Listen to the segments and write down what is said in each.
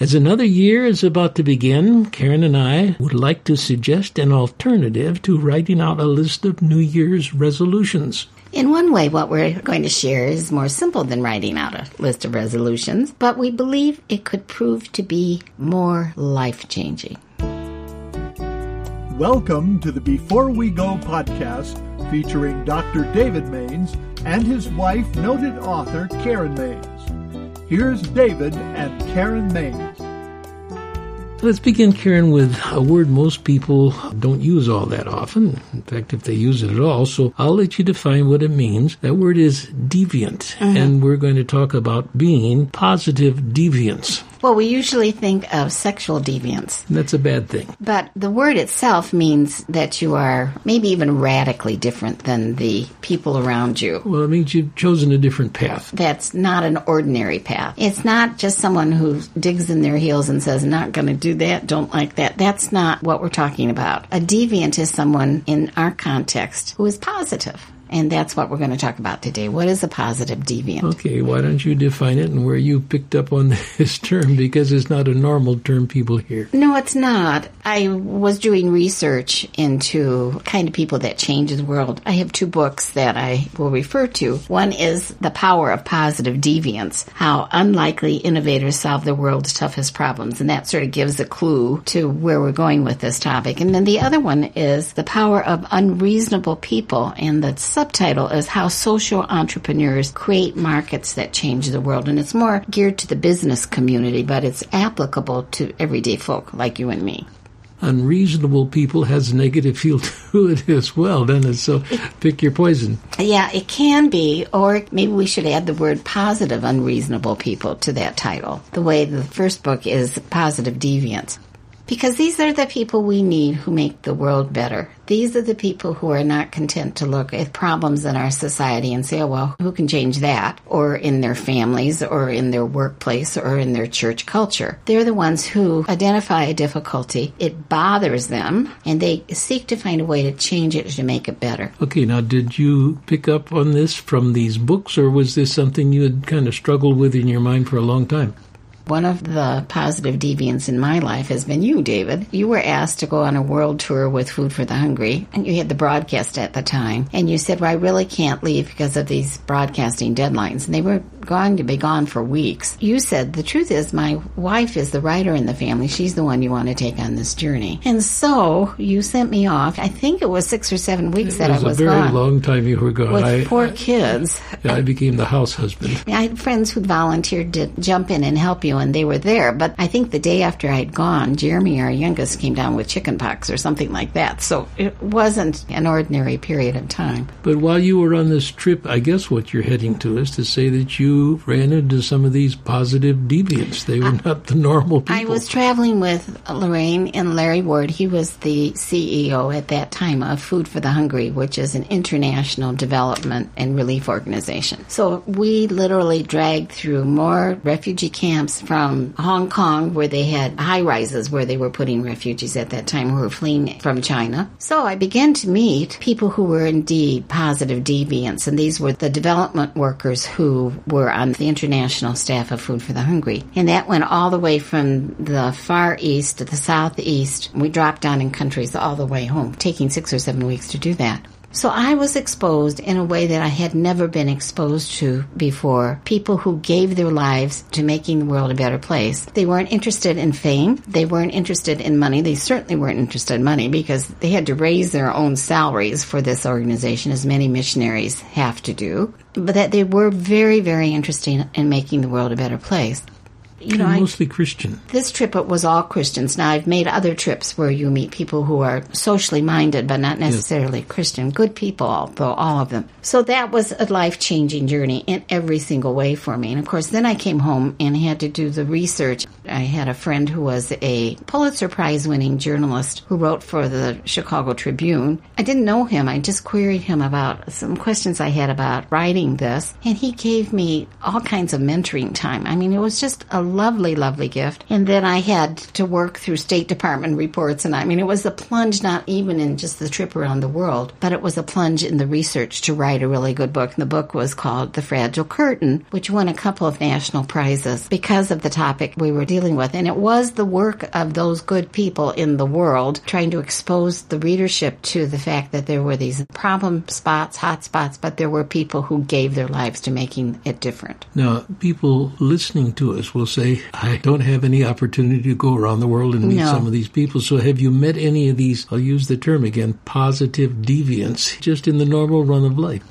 As another year is about to begin, Karen and I would like to suggest an alternative to writing out a list of New Year's resolutions. In one way, what we're going to share is more simple than writing out a list of resolutions, but we believe it could prove to be more life changing. Welcome to the Before We Go podcast featuring Dr. David Mains and his wife, noted author Karen Mains. Here's David and Karen Mains. Let's begin, Karen, with a word most people don't use all that often. In fact, if they use it at all. So I'll let you define what it means. That word is deviant. Mm-hmm. And we're going to talk about being positive deviance. Well, we usually think of sexual deviance, That's a bad thing. but the word itself means that you are maybe even radically different than the people around you. Well, it means you've chosen a different path. That's not an ordinary path. It's not just someone who digs in their heels and says, not going to do that, don't like that. That's not what we're talking about. A deviant is someone in our context who is positive. And that's what we're going to talk about today. What is a positive deviant? Okay, why don't you define it and where you picked up on this term because it's not a normal term people hear. No, it's not. I was doing research into kind of people that change the world. I have two books that I will refer to. One is The Power of Positive Deviance, how unlikely innovators solve the world's toughest problems. And that sort of gives a clue to where we're going with this topic. And then the other one is The Power of Unreasonable People. And the subtitle is How Social Entrepreneurs Create Markets That Change the World. And it's more geared to the business community, but it's applicable to everyday folk like you and me. Unreasonable people has a negative feel to it as well, doesn't it? So pick your poison. Yeah, it can be, or maybe we should add the word positive unreasonable people to that title, the way the first book is positive deviance. Because these are the people we need who make the world better. These are the people who are not content to look at problems in our society and say, oh, well, who can change that? Or in their families, or in their workplace, or in their church culture. They're the ones who identify a difficulty, it bothers them, and they seek to find a way to change it to make it better. Okay, now did you pick up on this from these books or was this something you had kind of struggled with in your mind for a long time? One of the positive deviants in my life has been you, David. You were asked to go on a world tour with Food for the Hungry, and you had the broadcast at the time. And you said, Well, I really can't leave because of these broadcasting deadlines. And they were going to be gone for weeks. You said, The truth is, my wife is the writer in the family. She's the one you want to take on this journey. And so you sent me off. I think it was six or seven weeks that it was I was a very gone. long time you were gone. with I, four kids. I, I became the house husband. I had friends who volunteered to jump in and help you, and they were there. But I think the day after I'd gone, Jeremy, our youngest, came down with chicken pox or something like that. So it wasn't an ordinary period of time. But while you were on this trip, I guess what you're heading to is to say that you ran into some of these positive deviants. They were not the normal people. I was traveling with Lorraine and Larry Ward. He was the CEO at that time of Food for the Hungry, which is an international development and relief organization. So we literally dragged through more refugee camps from Hong Kong, where they had high rises where they were putting refugees at that time who were fleeing from China. So I began to meet people who were indeed positive deviants, and these were the development workers who were on the international staff of Food for the Hungry. And that went all the way from the far east to the southeast. We dropped down in countries all the way home, taking six or seven weeks to do that. So I was exposed in a way that I had never been exposed to before. People who gave their lives to making the world a better place. They weren't interested in fame. They weren't interested in money. They certainly weren't interested in money because they had to raise their own salaries for this organization, as many missionaries have to do. But that they were very, very interested in making the world a better place. You know, I, mostly Christian. this trip it was all Christians. Now I've made other trips where you meet people who are socially minded but not necessarily Christian. Good people, although all of them. So that was a life changing journey in every single way for me. And of course, then I came home and had to do the research. I had a friend who was a Pulitzer Prize winning journalist who wrote for the Chicago Tribune. I didn't know him. I just queried him about some questions I had about writing this, and he gave me all kinds of mentoring time. I mean, it was just a lovely, lovely gift. And then I had to work through State Department reports. And I mean, it was a plunge not even in just the trip around the world, but it was a plunge in the research to write a really good book. And the book was called The Fragile Curtain, which won a couple of national prizes because of the topic we were dealing with. And it was the work of those good people in the world trying to expose the readership to the fact that there were these problem spots, hot spots, but there were people who gave their lives to making it different. Now, people listening to us will say, I don't have any opportunity to go around the world and meet No. some of these people. So have you met any of these, I'll use the term again, positive deviants just in the normal run of life?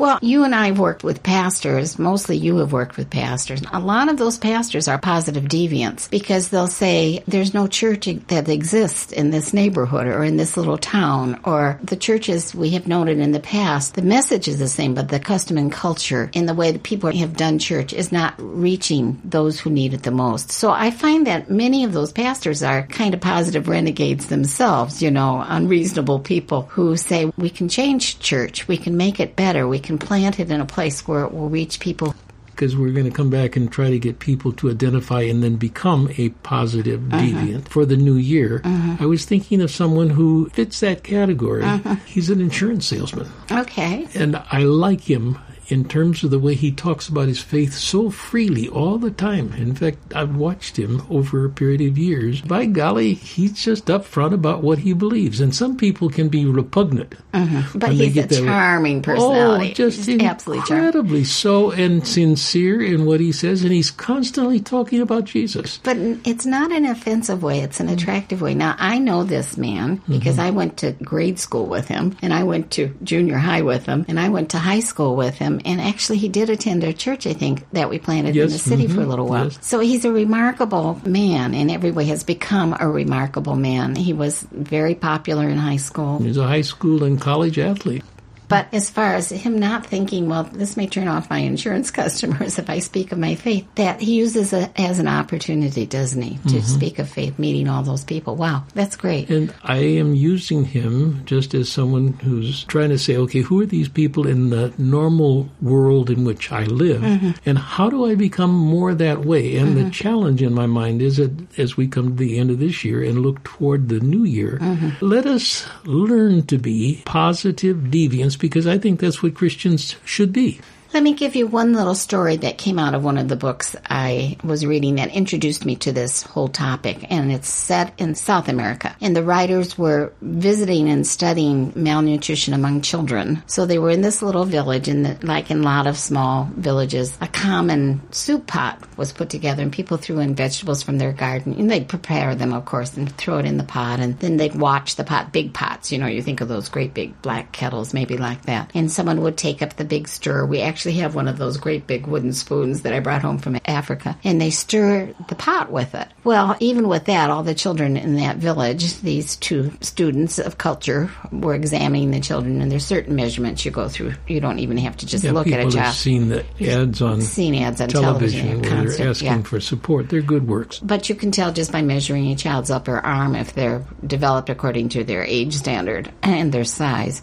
Well, you and I have worked with pastors. Mostly you have worked with pastors. A lot of those pastors are positive deviants because they'll say there's no church that exists in this neighborhood or in this little town or the churches we have noted in the past. The message is the same, but the custom and culture in the way that people have done church is not reaching those who need it the most. So I find that many of those pastors are kind of positive renegades themselves, you know, unreasonable people who say we can change church, we can make it better, we can plant it in a place where it will reach people. Because we're going to come back and try to get people to identify and then become a positive uh-huh. deviant for the new year. Uh-huh. I was thinking of someone who fits that category. Uh-huh. He's an insurance salesman. Okay. And I like him in terms of the way he talks about his faith so freely all the time. In fact, I've watched him over a period of years. By golly, he's just upfront about what he believes. And some people can be repugnant. But when they he's a that way. charming personality. Oh, just He's absolutely charming. incredibly so and sincere in what he says. And he's constantly talking about Jesus. But it's not an offensive way, it's an attractive way. Now, I know this man because Mm-hmm. I went to grade school with him, and I went to junior high with him, and I went to high school with him, and actually, he did attend our church, I think, that we planted in the city for a mhm, little while. yes. So he's a remarkable man in every way, has become a remarkable man. He was very popular in high school. He's a high school and college athlete. But as far as him not thinking, well, this may turn off my insurance customers if I speak of my faith, that he uses it as an opportunity, doesn't he, to mm-hmm. speak of faith, meeting all those people. Wow, that's great. And I am using him just as someone who's trying to say, okay, who are these people in the normal world in which I live? Mm-hmm. And how do I become more that way? And the mm-hmm. challenge in my mind is that as we come to the end of this year and look toward the new year, let us learn to be positive deviants because I think that's what Christians should be. Let me give you one little story that came out of one of the books I was reading that introduced me to this whole topic. And it's set in South America. And the writers were visiting and studying malnutrition among children. So they were in this little village, and like in a lot of small villages, a common soup pot was put together, and people threw in vegetables from their garden. And they'd prepare them, of course, and throw it in the pot. And then they'd watch the pot, big pots. You know, you think of those great big black kettles, maybe like that. And someone would take up the big stir. We actually have one of those great big wooden spoons that I brought home from Africa, and they stir the pot with it. Well, even with that, all the children in that village, these two students of culture, were examining the children, and there's certain measurements you go through. You don't even have to just Yeah, look at a have child. seen the ads on Seen ads on television, television, where concert, they're asking yeah. for support. They're good works. But you can tell just by measuring a child's upper arm if they're developed according to their age standard and their size.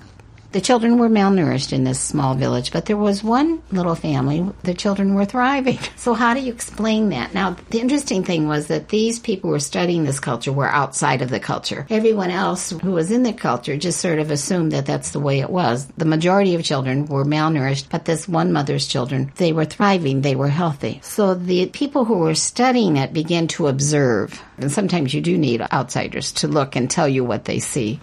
The children were malnourished in this small village, but there was one little family, the children were thriving. So, how do you explain that? Now, the interesting thing was that these people who were studying this culture were outside of the culture. Everyone else who was in the culture just sort of assumed that that's the way it was. The majority of children were malnourished, but this one mother's children, they were thriving, they were healthy. So, the people who were studying it began to observe. And sometimes you do need outsiders to look and tell you what they see.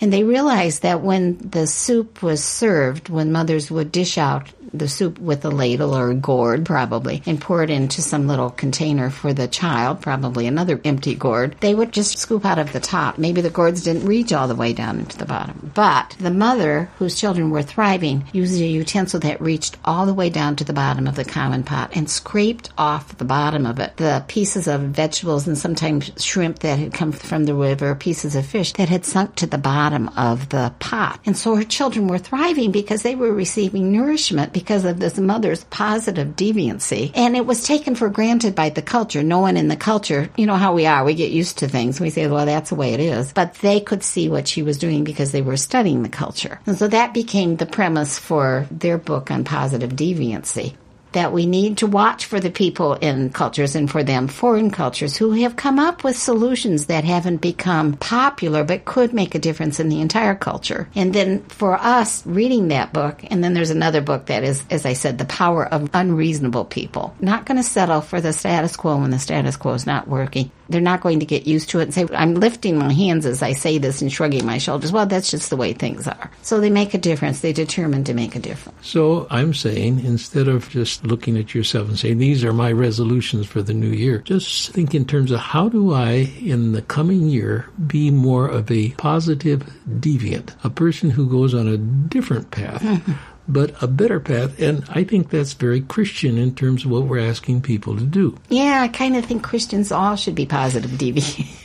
And they realized that when the soup was served, when mothers would dish out the soup with a ladle or a gourd, probably, and pour it into some little container for the child, probably another empty gourd, they would just scoop out of the top. Maybe the gourds didn't reach all the way down into the bottom. But the mother, whose children were thriving, used a utensil that reached all the way down to the bottom of the common pot and scraped off the bottom of it the pieces of vegetables and sometimes shrimp that had come from the river, pieces of fish that had sunk to the bottom of the pot. And so her children were thriving because they were receiving nourishment because of this mother's positive deviancy. And it was taken for granted by the culture. No one in the culture, you know how we are, we get used to things. We say, well, that's the way it is. But they could see what she was doing because they were studying the culture. And so that became the premise for their book on positive deviancy that we need to watch for the people in cultures and for them foreign cultures who have come up with solutions that haven't become popular but could make a difference in the entire culture. And then for us reading that book, and then there's another book that is, as I said, The Power of Unreasonable People. Not going to settle for the status quo when the status quo is not working. They're not going to get used to it and say, I'm lifting my hands as I say this and shrugging my shoulders. Well, that's just the way things are. So they make a difference. They determine to make a difference. So I'm saying instead of just looking at yourself and saying, these are my resolutions for the new year, just think in terms of how do I, in the coming year, be more of a positive deviant, a person who goes on a different path. Mm-hmm. But a better path. And I think that's very Christian in terms of what we're asking people to do. Yeah, I kind of think Christians all should be positive devi-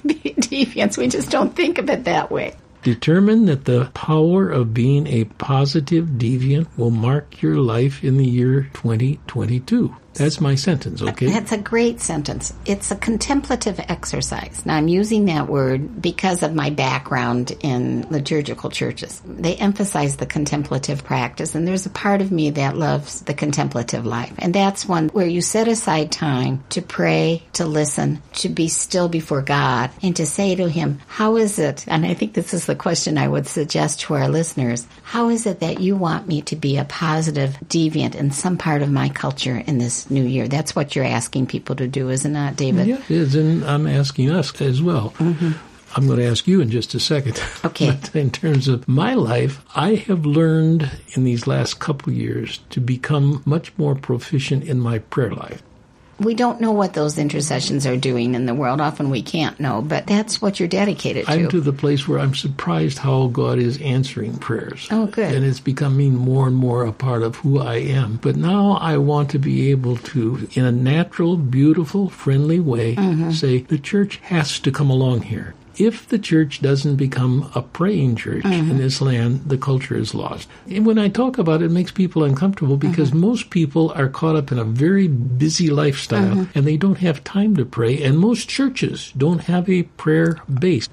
deviants. We just don't think of it that way. Determine that the power of being a positive deviant will mark your life in the year 2022. That's my sentence, okay? That's a great sentence. It's a contemplative exercise. Now, I'm using that word because of my background in liturgical churches. They emphasize the contemplative practice, and there's a part of me that loves the contemplative life. And that's one where you set aside time to pray, to listen, to be still before God, and to say to Him, How is it? And I think this is the question I would suggest to our listeners How is it that you want me to be a positive deviant in some part of my culture in this new year. That's what you're asking people to do, isn't it, David? Yeah, it is, and I'm asking us as well. Mm-hmm. I'm going to ask you in just a second. Okay. but in terms of my life, I have learned in these last couple years to become much more proficient in my prayer life we don't know what those intercessions are doing in the world. Often we can't know, but that's what you're dedicated to. I'm to the place where I'm surprised how God is answering prayers. Oh, good. And it's becoming more and more a part of who I am. But now I want to be able to, in a natural, beautiful, friendly way, mm-hmm. say, the church has to come along here if the church doesn't become a praying church mm-hmm. in this land, the culture is lost. And when I talk about it, it makes people uncomfortable because mm-hmm. most people are caught up in a very busy lifestyle mm-hmm. and they don't have time to pray. And most churches don't have a prayer base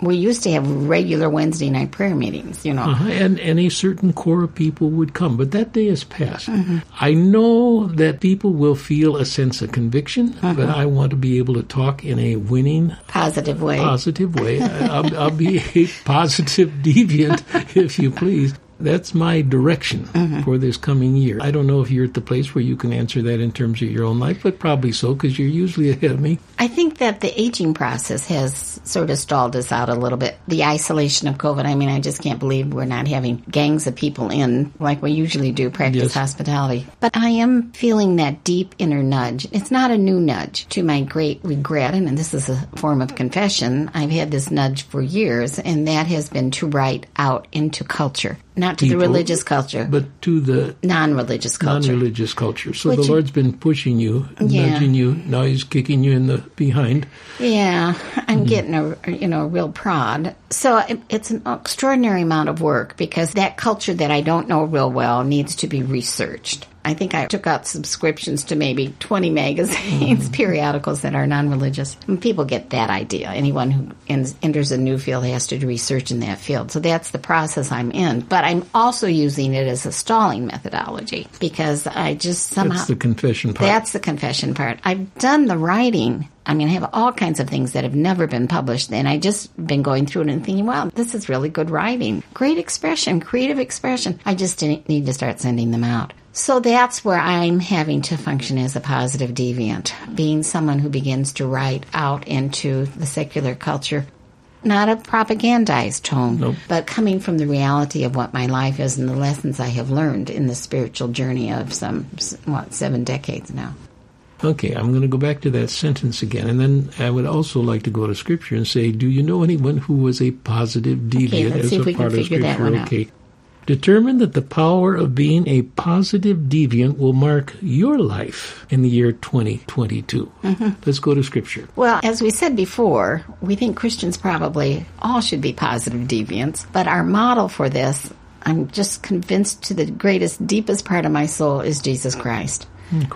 we used to have regular Wednesday night prayer meetings, you know. Uh-huh. And, and a certain core of people would come, but that day has passed. Mm-hmm. I know that people will feel a sense of conviction, mm-hmm. but I want to be able to talk in a winning, positive way. Positive way. I'll, I'll be a positive deviant, if you please. That's my direction mm-hmm. for this coming year. I don't know if you're at the place where you can answer that in terms of your own life, but probably so because you're usually ahead of me. I think that the aging process has sort of stalled us out a little bit. The isolation of COVID, I mean, I just can't believe we're not having gangs of people in like we usually do practice yes. hospitality. But I am feeling that deep inner nudge. It's not a new nudge to my great regret, and this is a form of confession. I've had this nudge for years, and that has been to write out into culture not to people, the religious culture, but to the non-religious culture. Non-religious culture. So Which, the Lord's been pushing you, yeah. nudging you. Now He's kicking you in the behind. Yeah, I'm mm-hmm. getting a you know a real prod. So it, it's an extraordinary amount of work because that culture that I don't know real well needs to be researched. I think I took out subscriptions to maybe 20 magazines, mm-hmm. periodicals that are non religious. People get that idea. Anyone who enters a new field has to do research in that field. So that's the process I'm in. But I'm also using it as a stalling methodology because I just somehow. That's the confession part. That's the confession part. I've done the writing I mean, I have all kinds of things that have never been published, and I just been going through it and thinking, wow, this is really good writing. Great expression, creative expression. I just didn't need to start sending them out. So that's where I'm having to function as a positive deviant, being someone who begins to write out into the secular culture. Not a propagandized tone, nope. but coming from the reality of what my life is and the lessons I have learned in the spiritual journey of some, what, seven decades now. Okay, I'm going to go back to that sentence again, and then I would also like to go to Scripture and say, do you know anyone who was a positive deviant okay, as a part of Scripture? okay. Out. Determine that the power of being a positive deviant will mark your life in the year 2022. Mm-hmm. Let's go to Scripture. Well, as we said before, we think Christians probably all should be positive deviants, but our model for this, I'm just convinced to the greatest, deepest part of my soul, is Jesus Christ.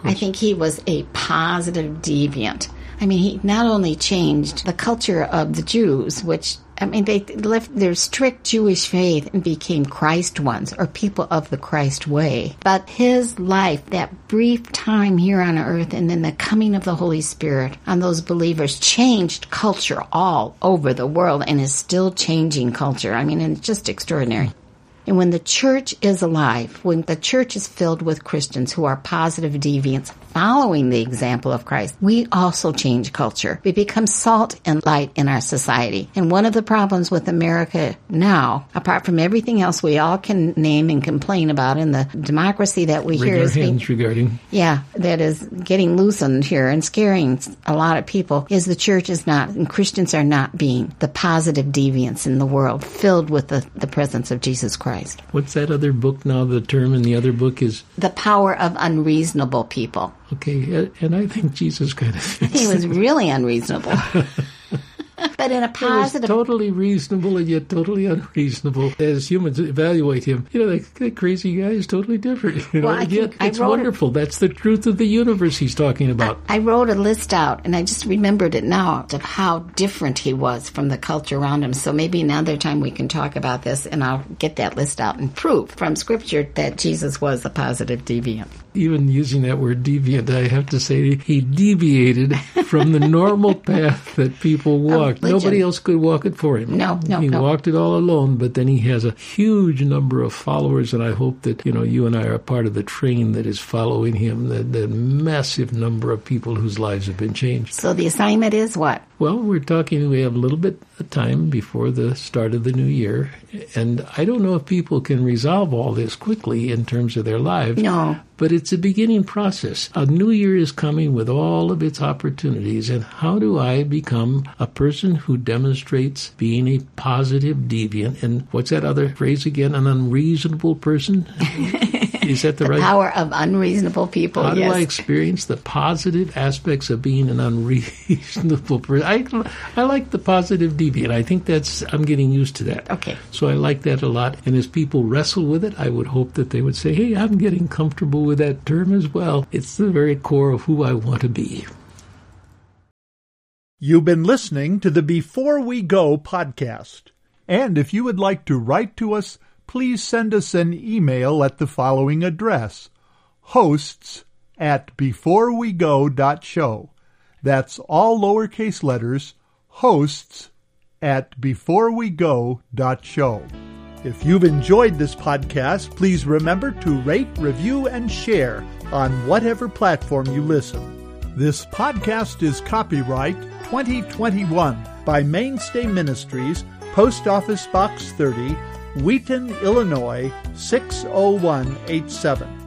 I think he was a positive deviant. I mean, he not only changed the culture of the Jews, which I mean, they left their strict Jewish faith and became Christ ones or people of the Christ way. But his life, that brief time here on earth and then the coming of the Holy Spirit on those believers changed culture all over the world and is still changing culture. I mean, it's just extraordinary. And when the church is alive, when the church is filled with Christians who are positive deviants following the example of Christ, we also change culture. We become salt and light in our society. And one of the problems with America now, apart from everything else we all can name and complain about in the democracy that we hear is being, regarding yeah, that is getting loosened here and scaring a lot of people is the church is not, and Christians are not being the positive deviants in the world filled with the, the presence of Jesus Christ. what's that other book now? The term in the other book is The power of unreasonable people. Okay, and I think Jesus kind of He was really unreasonable. but in a positive totally reasonable and yet totally unreasonable. As humans evaluate him, you know, that, that crazy guy is totally different. You know, Well, I yet it's wrote it- wonderful. That's the truth of the universe he's talking about. I wrote a list out and I just remembered it now of how different he was from the culture around him. So maybe another time we can talk about this and I'll get that list out and prove from scripture that Jesus was a positive deviant. Even using that word deviant, I have to say he deviated from the normal path that people walk. Nobody else could walk it for him. No, no, He no. walked it all alone, but then he has a huge number of followers, and I hope that, you know, you and I are part of the train that is following him, the, the massive number of people whose lives have been changed. So the assignment is what? Well, we're talking, we have a little bit of time before the start of the new year, and I don't know if people can resolve all this quickly in terms of their lives. No. But it's a beginning process. A new year is coming with all of its opportunities, and how do I become a person who demonstrates being a positive deviant? And what's that other phrase again? An unreasonable person? is that the, right? Power of unreasonable people. How do. I experience the positive aspects of being an unreasonable person? I, I like the positive deviant. I think that's, I'm getting used to that. Okay. So I like that a lot. And as people wrestle with it, I would hope that they would say, hey, I'm getting comfortable with that term as well. It's the very core of who I want to be. You've been listening to the Before We Go podcast. And if you would like to write to us, please send us an email at the following address hosts at beforewego.show. That's all lowercase letters, hosts at beforewego.show. If you've enjoyed this podcast, please remember to rate, review, and share on whatever platform you listen. This podcast is copyright 2021 by Mainstay Ministries, Post Office Box 30, Wheaton, Illinois 60187.